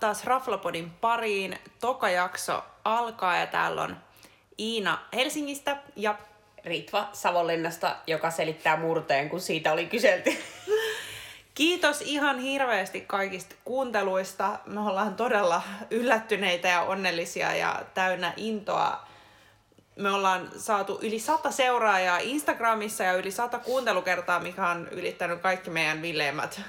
Taas Raflapodin pariin. Toka jakso alkaa ja täällä on Iina Helsingistä ja Ritva Savonlinnasta, joka selittää murteen, kun siitä oli kyselty. Kiitos ihan hirveästi kaikista kuunteluista. Me ollaan todella yllättyneitä ja onnellisia ja täynnä intoa. Me ollaan saatu yli sata seuraajaa Instagramissa ja yli sata kuuntelukertaa, mikä on ylittänyt kaikki meidän villeimmät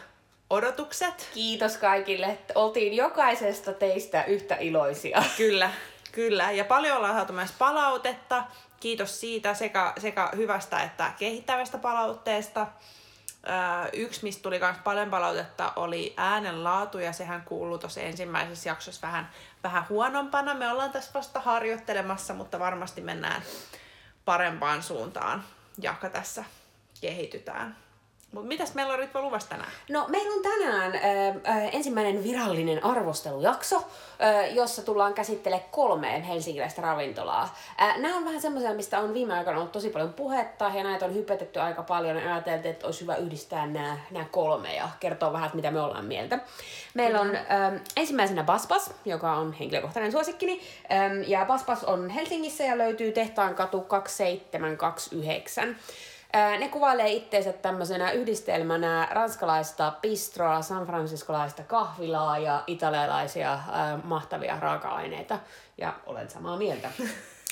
odotukset. Kiitos kaikille. Oltiin jokaisesta teistä yhtä iloisia. Kyllä, kyllä. Ja paljon ollaan saatu myös palautetta. Kiitos siitä sekä, sekä hyvästä että kehittävästä palautteesta. Öö, yksi, mistä tuli myös paljon palautetta, oli äänenlaatu, ja sehän kuuluu tuossa ensimmäisessä jaksossa vähän, vähän huonompana. Me ollaan tässä vasta harjoittelemassa, mutta varmasti mennään parempaan suuntaan, jaka tässä kehitytään. Mutta mitäs meillä on Ritva luvassa tänään? No meillä on tänään äh, äh, ensimmäinen virallinen arvostelujakso, äh, jossa tullaan käsittelemään kolmeen helsinkiläistä ravintolaa. Äh, nämä on vähän semmoisia, mistä on viime aikoina ollut tosi paljon puhetta ja näitä on hypetetty aika paljon ja ajateltiin, että olisi hyvä yhdistää nämä, nämä kolme ja kertoa vähän, mitä me ollaan mieltä. Meillä on äh, ensimmäisenä Baspas, joka on henkilökohtainen suosikkini. Ähm, ja Baspas on Helsingissä ja löytyy Tehtaan katu 2729. Ne kuvailee itseensä tämmöisenä yhdistelmänä ranskalaista bistroa, san franciscolaista kahvilaa ja italialaisia äh, mahtavia raaka-aineita. Ja olen samaa mieltä.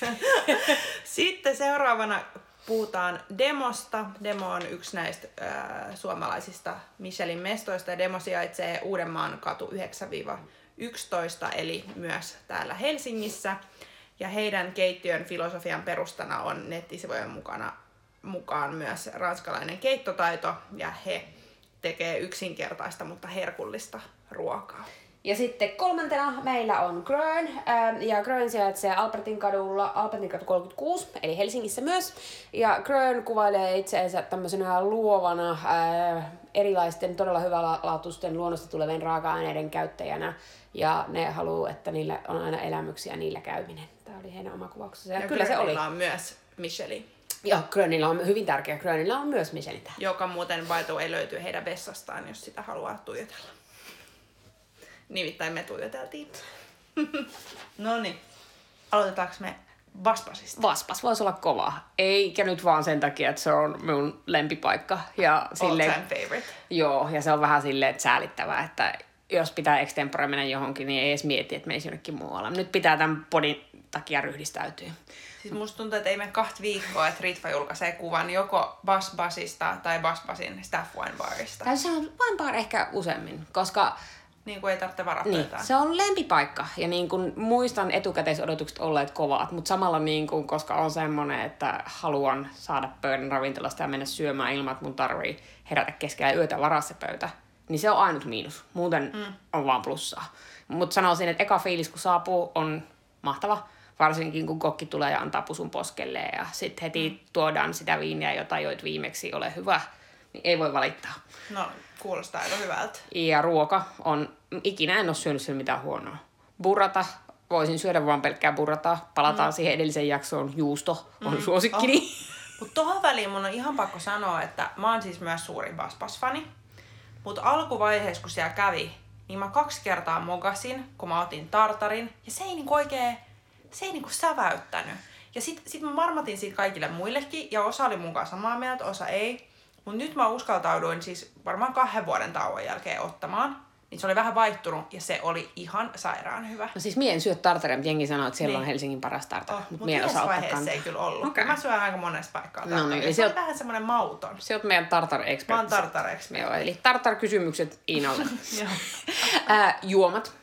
Sitten seuraavana puhutaan Demosta. Demo on yksi näistä äh, suomalaisista Michelin mestoista. Demo sijaitsee Uudenmaan katu 9-11, eli myös täällä Helsingissä. Ja heidän keittiön filosofian perustana on nettisivujen mukana mukaan myös ranskalainen keittotaito ja he tekee yksinkertaista, mutta herkullista ruokaa. Ja sitten kolmantena meillä on Grön, ähm, ja Grön sijaitsee Albertin kadulla, Albertin kadu 36, eli Helsingissä myös. Ja Grön kuvailee itseensä tämmöisenä luovana, äh, erilaisten todella hyvälaatuisten luonnosta tulevien raaka-aineiden käyttäjänä. Ja ne haluaa, että niillä on aina elämyksiä niillä käyminen. Tämä oli heidän oma kuvauksensa. Ja, ja kyllä se oli. on myös Michelin. Joo, Grönillä on hyvin tärkeä. Grönillä on myös Michelin täällä. Joka muuten by ei löytyy heidän vessastaan, jos sitä haluaa tuijotella. Nimittäin me tuijoteltiin. no niin. Aloitetaanko me Vaspasista? Vaspas voisi olla kova. Eikä nyt vaan sen takia, että se on mun lempipaikka. Ja sille, All time favorite. Joo, ja se on vähän silleen säälittävää, että jos pitää extempore mennä johonkin, niin ei edes mieti, että menisi jonnekin muualle. Nyt pitää tämän podin takia ryhdistäytyä. Siis musta tuntuu, että ei mene kahta viikkoa, että Ritva julkaisee kuvan joko Basbasista tai Basbasin Staff Wine Barista. Tai se on Wine Bar ehkä useammin, koska niin kuin ei tarvitse varata niin, se on lempipaikka ja niin kuin muistan etukäteisodotukset olleet kovat, mutta samalla niin kuin, koska on semmoinen, että haluan saada pöydän ravintolasta ja mennä syömään ilman, että mun tarvii herätä keskellä yötä varaa se pöytä, niin se on ainut miinus. Muuten mm. on vaan plussaa. Mutta sanoisin, että eka fiilis kun saapuu on mahtava varsinkin kun kokki tulee ja antaa pusun poskelle ja sitten heti mm. tuodaan sitä viiniä, jota joit viimeksi, ole hyvä, niin ei voi valittaa. No, kuulostaa aika hyvältä. Ja ruoka on, ikinä en ole syönyt sen mitään huonoa. Burrata, voisin syödä vaan pelkkää burrata. Palataan mm. siihen edelliseen jaksoon, juusto on mm. suosikkini. Oh. Mutta tuohon väliin mun on ihan pakko sanoa, että mä oon siis myös suuri Baspas-fani. Mutta alkuvaiheessa, kun siellä kävi, niin mä kaksi kertaa mogasin, kun mä otin tartarin. Ja se ei niinku oikein se ei niinku säväyttänyt. Ja sit, sit mä marmatin siitä kaikille muillekin, ja osa oli mukaan samaa mieltä, osa ei. Mutta nyt mä uskaltauduin siis varmaan kahden vuoden tauon jälkeen ottamaan. Niin se oli vähän vaihtunut ja se oli ihan sairaan hyvä. No siis mie en syö tartaria, mutta jengi sanoo, että siellä niin. on Helsingin paras tartari. Oh, mutta mie osaa ottaa se ei kyllä ollut. Okay. Mä syön aika monessa paikkaa No niin, eli se on vähän semmoinen mauton. Se on meidän tartar expert. Mä oon tartar expert. Joo, eli tartar kysymykset Iinalle. juomat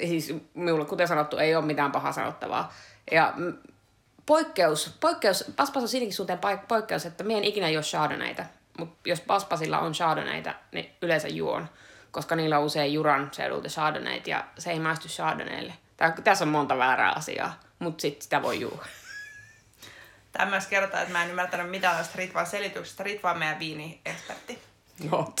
siis minulla, kuten sanottu, ei ole mitään pahaa sanottavaa. Ja poikkeus, poikkeus Paspas on siinäkin suhteen poikkeus, että minä en ikinä juo chardonnayta. Mutta jos Paspasilla on chardonnayta, niin yleensä juon, koska niillä on usein Juran seudulta chardonnayt ja se ei maistu chardonnaylle. Tässä on monta väärää asiaa, mutta sitten sitä voi juoda. Tämä myös kertoo, että mä en ymmärtänyt mitään tästä Ritvan selityksestä. Ritva on meidän viini-ekspertti. Joo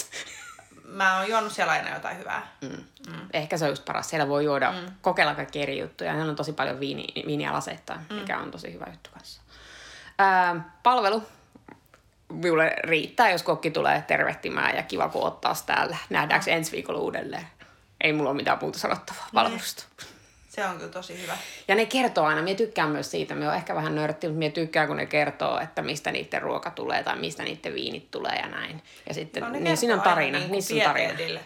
mä oon juonut siellä aina jotain hyvää. Mm. Mm. Ehkä se on just paras. Siellä voi juoda, mm. kokeilla kaikki eri juttuja. Siellä on tosi paljon viini, viiniä laseittaa, mm. mikä on tosi hyvä juttu kanssa. Ää, palvelu. Minulle riittää, jos kokki tulee tervehtimään ja kiva kun ottaa täällä. Nähdäänkö mm. ensi viikolla uudelleen. ei mulla ole mitään muuta sanottavaa palvelusta. Se on kyllä tosi hyvä. Ja ne kertoo aina, minä tykkään myös siitä, me on ehkä vähän nörtti, mutta minä tykkään, kun ne kertoo, että mistä niiden ruoka tulee tai mistä niiden viinit tulee ja näin. Ja sitten, No, ne niin siinä on tarina, niinku niissä on tarina.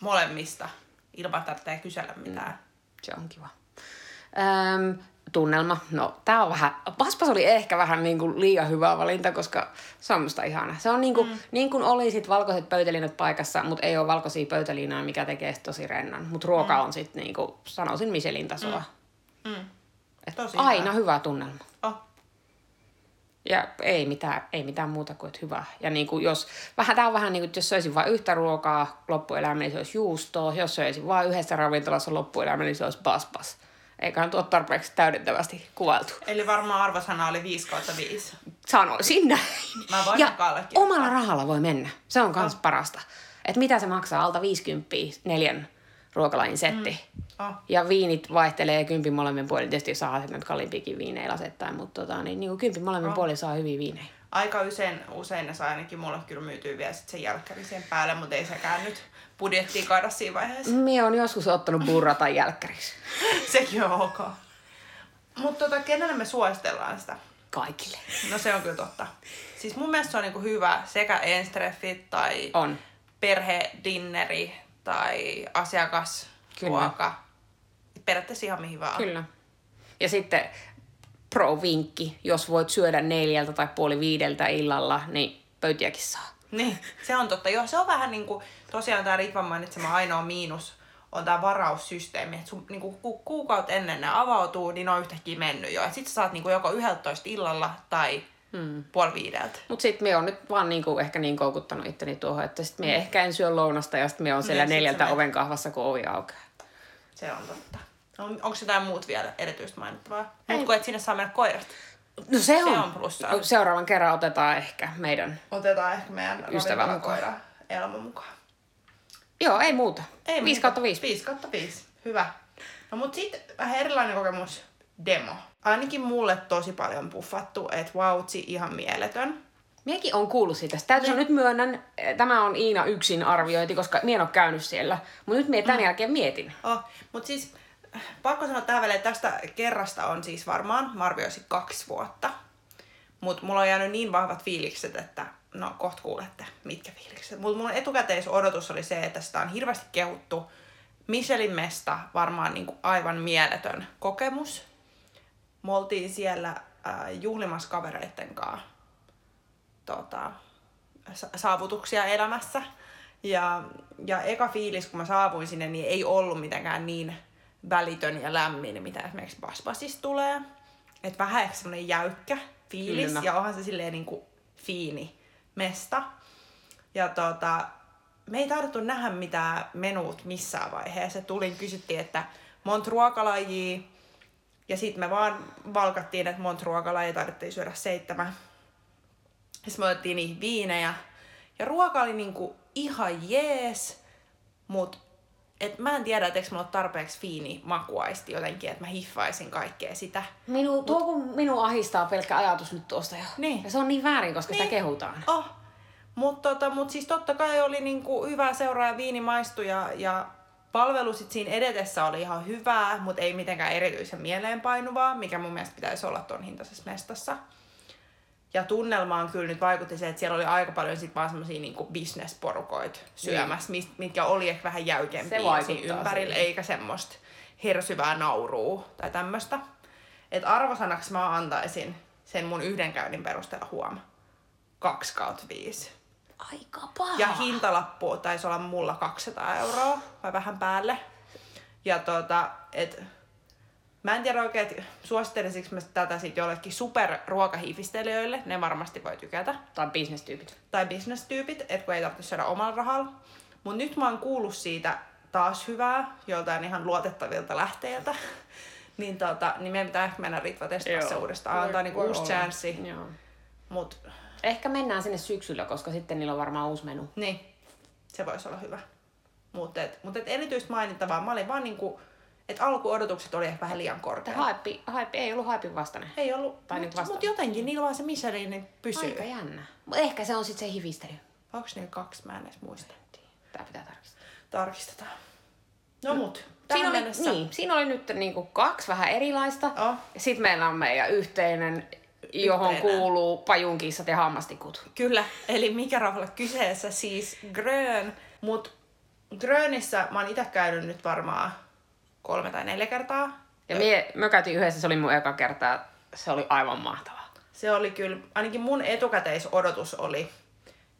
Molemmista, ilman tarvitsee kysellä mitään. Se on kiva. Öm, tunnelma. No, tää on vähän, Paspas oli ehkä vähän niin kuin liian hyvä valinta, koska se on musta ihana. Se on niin kuin, mm. niin kuin olisit valkoiset pöytäliinat paikassa, mutta ei ole valkoisia pöytäliinoja, mikä tekee sit tosi rennon. Mutta ruoka mm. on sitten niin kuin, sanoisin Michelin tasoa. Mm. Mm. Et Tosi aina hyvä. hyvä tunnelma. Oh. Ja ei mitään, ei mitään muuta kuin että hyvä. Ja niin kuin jos, vähän, tää on vähän niin kuin, että jos söisin vain yhtä ruokaa loppuelämä, niin se olisi juustoa. Jos söisin vain yhdessä ravintolassa loppuelämä, niin se olisi paspas. Eiköhän tuo tarpeeksi täydentävästi kuvailtu. Eli varmaan arvosana oli 5 kautta 5. Sanoisin näin. Mä voin ja omalla rahalla voi mennä. Se on kans parasta. Että mitä se maksaa? Alta 50 neljän ruokalajin setti. Oh. Ja viinit vaihtelee kympin molemmin puolin. Tietysti saa sitten kalliimpiakin viinejä asettain, mutta tota, niin, niin kympin molemmin Oh. puolin saa hyviä viinejä. Aika usein, usein ne saa ainakin mulle kyllä myytyy vielä sit sen jälkkäri sen päälle, mutta ei sekään nyt budjettiin kaada siinä vaiheessa. Mie on joskus ottanut burra tai jälkkäriksi. Sekin on ok. Mutta tota, kenelle me suositellaan sitä? Kaikille. No se on kyllä totta. Siis mun mielestä se on niinku hyvä sekä enstreffit tai On. perhedinneri tai asiakasruoka. Periaatteessa ihan mihin vaan. Kyllä. Ja sitten pro-vinkki, jos voit syödä neljältä tai puoli viideltä illalla, niin pöytiäkin saa. Niin, se on totta. Joo, se on vähän niinku, tosiaan tämä Ritvan mainitsema ainoa miinus on tämä varaussysteemi. Että sun niinku, ku, kuukautta ennen ne avautuu, niin ne on yhtäkkiä mennyt jo. Sitten sä saat niinku joko 11 illalla tai hmm. puoli viideltä. Mutta sitten me on nyt vaan niinku, ehkä niin koukuttanut itteni tuohon, että sitten me ehkä en syö lounasta ja sitten me on siellä Niin, sit neljältä oven kahvassa, kun ovi aukeaa. Se on totta. On, onko jotain muut vielä erityistä mainittavaa? Ei. Muut kuin, että sinne saa mennä koirat. No se on. on plussaa. Seuraavan kerran otetaan ehkä meidän. Otetaan ehkä meidän Ystävällä ravintolakoira Elmo mukaan. Joo, ei muuta. Ei 5 muuta. kautta 5. 5 kautta 5. Hyvä. No mut sitten vähän erilainen kokemus. Demo. Ainakin mulle tosi paljon puffattu, että vautsi ihan mieletön. Miekin on kuullut siitä. Täytyy Niin. nyt myönnän, eh, tämä on Iina yksin arviointi, koska mie en ole käynyt siellä. Mutta nyt mie Mm. tämän jälkeen mietin. Oh, mut siis pakko sanoa tähän väliin, että tästä kerrasta on siis varmaan, mä kaksi vuotta. Mut mulla on jäänyt niin vahvat fiilikset, että no kohta kuulette, mitkä fiilikset. Mut mun etukäteisodotus oli se, että sitä on hirveästi kehuttu. Michelin mesta varmaan niinku aivan mieletön kokemus. Me oltiin siellä äh, juhlimassa kavereitten kanssa tota, sa- saavutuksia elämässä. Ja, ja eka fiilis, kun mä saavuin sinne, niin ei ollut mitenkään niin välitön ja lämmin, mitä esimerkiksi Basbasissa tulee. Että vähän ehkä semmonen jäykkä fiilis, Kylmä. ja onhan se silleen niinku fiini mesta. Ja tota, me ei tarvittu nähdä mitään menuut missään vaiheessa. Tulin, kysyttiin, että monta ruokalajia, ja sitten me vaan valkattiin, että monta ruokalajia tarvittiin syödä seitsemän. Sitten me otettiin niihin viinejä. Ja ruoka oli niinku ihan jees, mut et mä en tiedä, että eikö mulla ole tarpeeksi fiini makuaisti jotenkin, että mä hiffaisin kaikkea sitä. Minu, tuo kun minun ahistaa pelkkä ajatus nyt tuosta jo. Niin. Ja se on niin väärin, koska Niin. sitä kehutaan. Oh. Mutta tota, mut siis totta kai oli niinku hyvä seuraa ja viini maistui ja, ja palvelu sit siinä edetessä oli ihan hyvää, mutta ei mitenkään erityisen mieleenpainuvaa, mikä mun mielestä pitäisi olla ton hintaisessa mestassa. Ja tunnelmaan kyllä nyt vaikutti se, että siellä oli aika paljon sit vaan semmosia niinku bisnesporukoita syömässä, niin. mitkä oli ehkä vähän jäykempiä ympärillä, siihen. eikä semmoista hersyvää naurua tai tämmöstä. Et arvosanaksi mä antaisin sen mun yhden käynnin perusteella huom. 2 kautta 5. Aika paha. Ja hintalappu taisi olla mulla 200 euroa vai vähän päälle. Ja tota, et, mä en tiedä oikein, että suosittelisinko mä tätä sitten jollekin superruokahiifistelijöille, ne varmasti voi tykätä. Tai bisnestyypit. Tai bisnestyypit, että kun ei tarvitse syödä omalla rahalla. Mutta nyt mä oon kuullut siitä taas hyvää, joltain ihan luotettavilta lähteiltä. niin, tota, niin meidän pitää ehkä mennä Ritva testata se uudestaan. Antaa niinku uusi chanssi. Mut Ehkä mennään sinne syksyllä, koska sitten niillä on varmaan uusi menu. Niin, se voisi olla hyvä. Mutta et, mut et erityistä mainittavaa, mä olin vaan niinku, että alkuodotukset oli ehkä vähän liian korkeat. haippi, haippi ei ollut haipin vastainen. Ei ollut, Tai mutta mut jotenkin niillä vaan se Michelin niin pysyy. Aika jännä. Mutta ehkä se on sitten se hifistely. Onko niillä kaksi? Mä en edes muista. Tää pitää tarkistaa. Tarkistetaan. No mut, Siinä oli, mennessä. niin, siinä oli nyt niinku kaksi vähän erilaista. Oh. Sitten meillä on meidän yhteinen, johon Yhteinen. kuuluu pajunkissat ja hammastikut. Kyllä, eli mikä rahalla kyseessä siis Grön. Mut Grönissä mä oon itse käynyt nyt varmaan kolme tai neljä kertaa. Ja mie, me käytiin yhdessä, se oli mun eka kerta. Se oli aivan mahtavaa. Se oli kyllä, ainakin mun etukäteisodotus oli,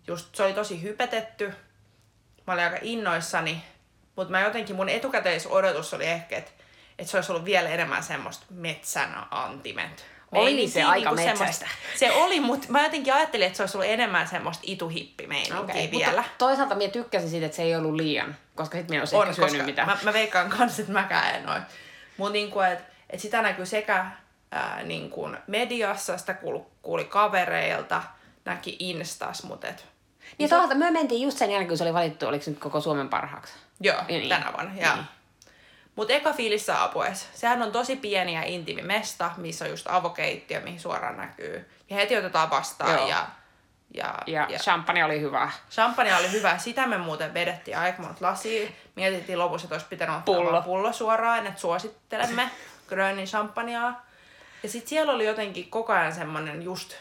just se oli tosi hypetetty. Mä olin aika innoissani, mutta mä jotenkin mun etukäteisodotus oli ehkä, että että se olisi ollut vielä enemmän semmoista metsän antimet. Oli meininkiä, se aika niinku metsäistä. Se oli, mutta mä jotenkin ajattelin, että se olisi ollut enemmän semmoista ituhippimeininkiä okay, vielä. Mutta toisaalta minä tykkäsin siitä, että se ei ollut liian, koska sitten minä olisin on, ehkä syönyt koska mitään. mä, mä veikkaan kanssa, että mäkään en noin. Mutta niinku, et, et sitä näkyy sekä ää, niinku mediassa, sitä kuuli, kuuli kavereilta, näki Instas, mutta et, Niin toisaalta me mentiin just sen jälkeen, kun se oli valittu, oliko se nyt koko Suomen parhaaksi. joo, Niin, niin. tänä vuonna. Ja. Niin. Mutta eka fiilis saapuessa. Sehän on tosi pieni ja intiimi mesta, missä on just avokeittiö, mihin suoraan näkyy. Ja heti otetaan vastaan Joo. ja, ja, Ja, ja champagne oli hyvä. Champagne oli hyvä. Sitä me muuten vedettiin aika monta lasia. Mietittiin lopussa, että olisi pitänyt ottaa Pullo. pullo suoraan, että suosittelemme Grönin champagnea. Ja sitten siellä oli jotenkin koko ajan semmonen just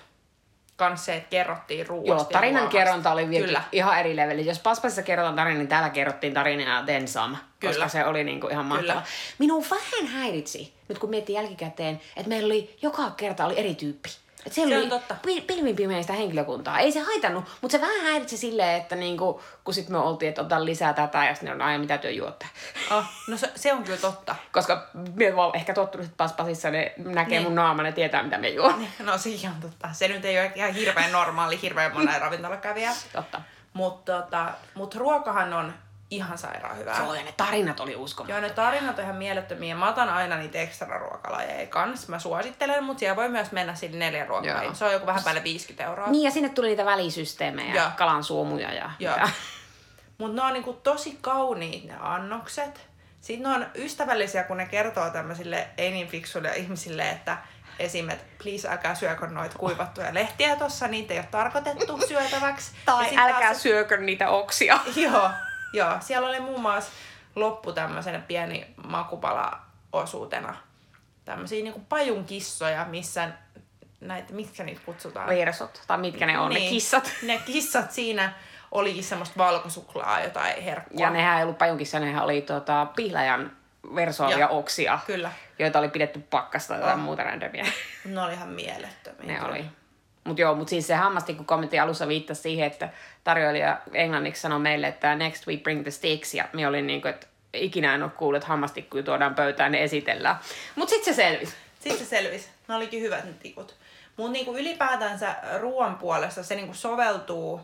kans se, että kerrottiin ruoasta Joo, tarinan kerronta oli vielä Kyllä. ihan eri leveli. Jos Paspasissa kerrotaan tarina, niin täällä kerrottiin tarinaa then some, Kyllä. koska se oli niinku ihan mahtava. Kyllä. Minun vähän häiritsi, nyt kun miettii jälkikäteen, että meillä oli joka kerta oli eri tyyppi. Et siellä Se on oli totta. pi- pilvin pimeistä henkilökuntaa. Ei se haitannut, mutta se vähän häiritsi silleen, että niinku, kun sit me oltiin, että otan lisää tätä ja sitten on aina mitä työ juotte. Oh, no se, se on kyllä totta. Koska me vaan ehkä tottunut, että Paspasissa ne näkee Niin. mun naaman ja tietää mitä me juon. No se on totta. Se nyt ei ole ihan hirveän normaali, hirveän monen ravintolakävijä. Totta. Mutta tota, mut ruokahan on ihan sairaan hyvää. Joo, ja ne tarinat oli uskomattomia. Joo, ne tarinat on ihan mielettömiä. Mä otan aina niitä ekstra ruokalajeja kans. Mä suosittelen, mutta siellä voi myös mennä sille neljä ruokalajia. Joo. Se on joku vähän päälle 50 euroa. Niin, ja sinne tuli niitä välisysteemejä, Joo. kalan suomuja ja... Joo. ja Mutta ne on niinku tosi kauniit ne annokset. Sitten ne on ystävällisiä, kun ne kertoo tämmöisille ei niin fiksuille ihmisille, että esim. että please älkää syökö noita kuivattuja lehtiä tossa, niitä ei ole tarkoitettu syötäväksi. Tai älkää taas- syökö niitä oksia. Joo, joo. Siellä oli muun muassa loppu tämmöisenä pieni makupala-osuutena. Tämmöisiä niinku pajunkissoja, missä näitä, mitkä niitä kutsutaan? Versot, tai mitkä ne on, ne kissat. Ne kissat siinä olikin semmoista valkosuklaa, jotain herkkua. Ja nehän ei ollut pajunkissa, nehän oli tota, pihlajan versoavia oksia, Kyllä. joita oli pidetty pakkasta tai Oh. muuta randomia. Ne oli ihan mielettömiä. ne kyllä. oli. Mut joo, mut siis se hammastikku kommentti alussa viittasi siihen, että tarjoilija englanniksi sanoi meille, että next we bring the sticks, ja me olin niinku, että ikinä en ole kuullut, että hammastikkuja tuodaan pöytään, ne esitellään. Mut sit se selvisi. Sitten se selvisi. Ne olikin hyvät ne tikut. Mutta niinku ylipäätänsä ruoan puolesta se niinku soveltuu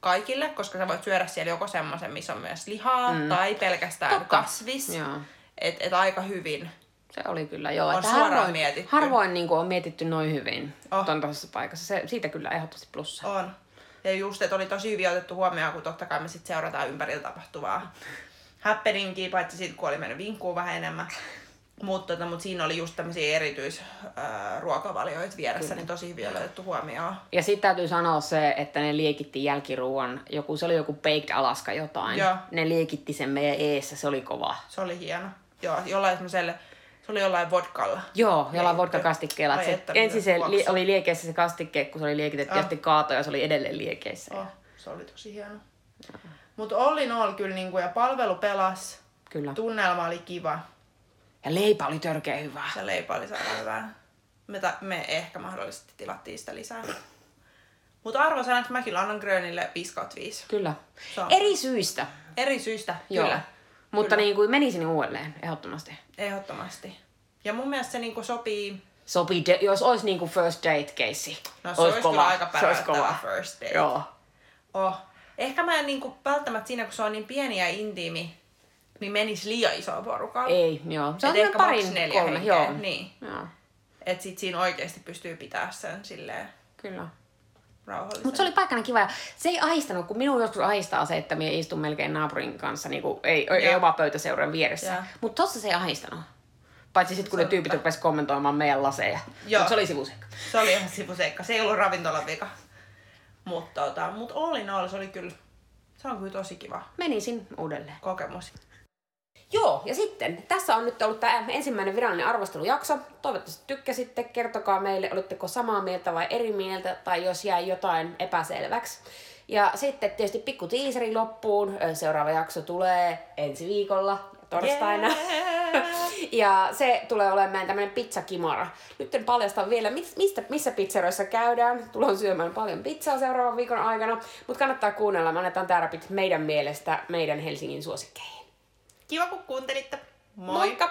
kaikille, koska sä voit syödä siellä joko semmoisen, missä on myös lihaa, mm. tai pelkästään Totta. kasvis. Joo. Et, et aika hyvin. Se oli kyllä, joo. On että suoraan harvoin, mietitty. Harvoin niin on mietitty noin hyvin Oh. tuon toisessa paikassa. Se, siitä kyllä ehdottomasti plussa. On. Ja just, että oli tosi hyvin otettu huomioon, kun totta kai me sitten seurataan ympärillä tapahtuvaa happeningia, paitsi sitten kun oli mennyt vinkkuun vähän enemmän. Mutta tota, mut siinä oli just tämmöisiä erityisruokavalioita vieressä, niin tosi hyvin otettu huomioon. Ja sitten täytyy sanoa se, että ne liekitti jälkiruuan. Joku, se oli joku Baked Alaska jotain. Joo. Ne liekitti sen meidän eessä, se oli kova. Se oli hieno. Joo, jollain semmoiselle, se oli jollain vodkalla. Joo, jollain vodka-kastikkeella. Se, että, ensin se li, oli liekeissä se kastikke, kun se oli liekitetty, Ah. ja sitten kaatoi ja se oli edelleen liekeissä. Oh, se oli tosi hieno. Mutta all in all kyllä, niinku, ja palvelu pelas, Kyllä. tunnelma oli kiva, Ja leipä oli törkeä hyvä. se leipä oli sairaan hyvää. Me, ta- me ehkä mahdollisesti tilattiin sitä lisää. Mutta arvosanaksi mä kyllä annan Grönille 5 kautta 5. Kyllä. Eri syistä. Eri syistä, Joo. kyllä. Mutta Kyllä. niin kuin menisin uudelleen, ehdottomasti. Ehdottomasti. Ja mun mielestä se niinku sopii, Sopii, de- jos olisi niinku first date keissi. no se olisi, kyllä aika Se olisi kova. first date. Joo. Oh. Ehkä mä en niinku välttämättä siinä, kun se on niin pieni ja intiimi, niin menisi liian isoa porukalla. Ei, joo. Se Et on ehkä parin, neljä kolme, henkeä, joo. Niin. joo. Et sit siinä oikeasti pystyy pitää sen silleen Kyllä. Rauhallisen. Mutta se oli paikkana kiva. Ja se ei ahistanut, kun minun joskus ahistaa se, että minä istun melkein naapurin kanssa, niin kuin, ei, ei oma pöytäseuran vieressä. Mutta tossa se ei ahistanut. Paitsi sitten, kun Se ne tyypit rupesivat kommentoimaan meidän laseja. Joo. Mutta se oli sivuseikka. Se oli ihan sivuseikka. Se ei ollut ravintolan vika. Mutta tota, mut in all se oli kyllä, se on kyllä tosi kiva Menisin uudelleen. kokemus. Joo, ja sitten tässä on nyt ollut tämä ensimmäinen virallinen arvostelujakso. Toivottavasti tykkäsitte. Kertokaa meille, olitteko samaa mieltä vai eri mieltä, tai jos jäi jotain epäselväksi. Ja sitten tietysti pikku tiiseri loppuun. Seuraava jakso tulee ensi viikolla torstaina. Yeah. ja se tulee olemaan tämmöinen pizzakimara. Nyt en paljasta vielä, mistä, missä pizzeroissa käydään. Tullaan syömään paljon pizzaa seuraavan viikon aikana. Mutta kannattaa kuunnella. Me annetaan tärapit meidän mielestä meidän Helsingin suosikkeihin. Kiva kun kuuntelitte. Moi! Moikka!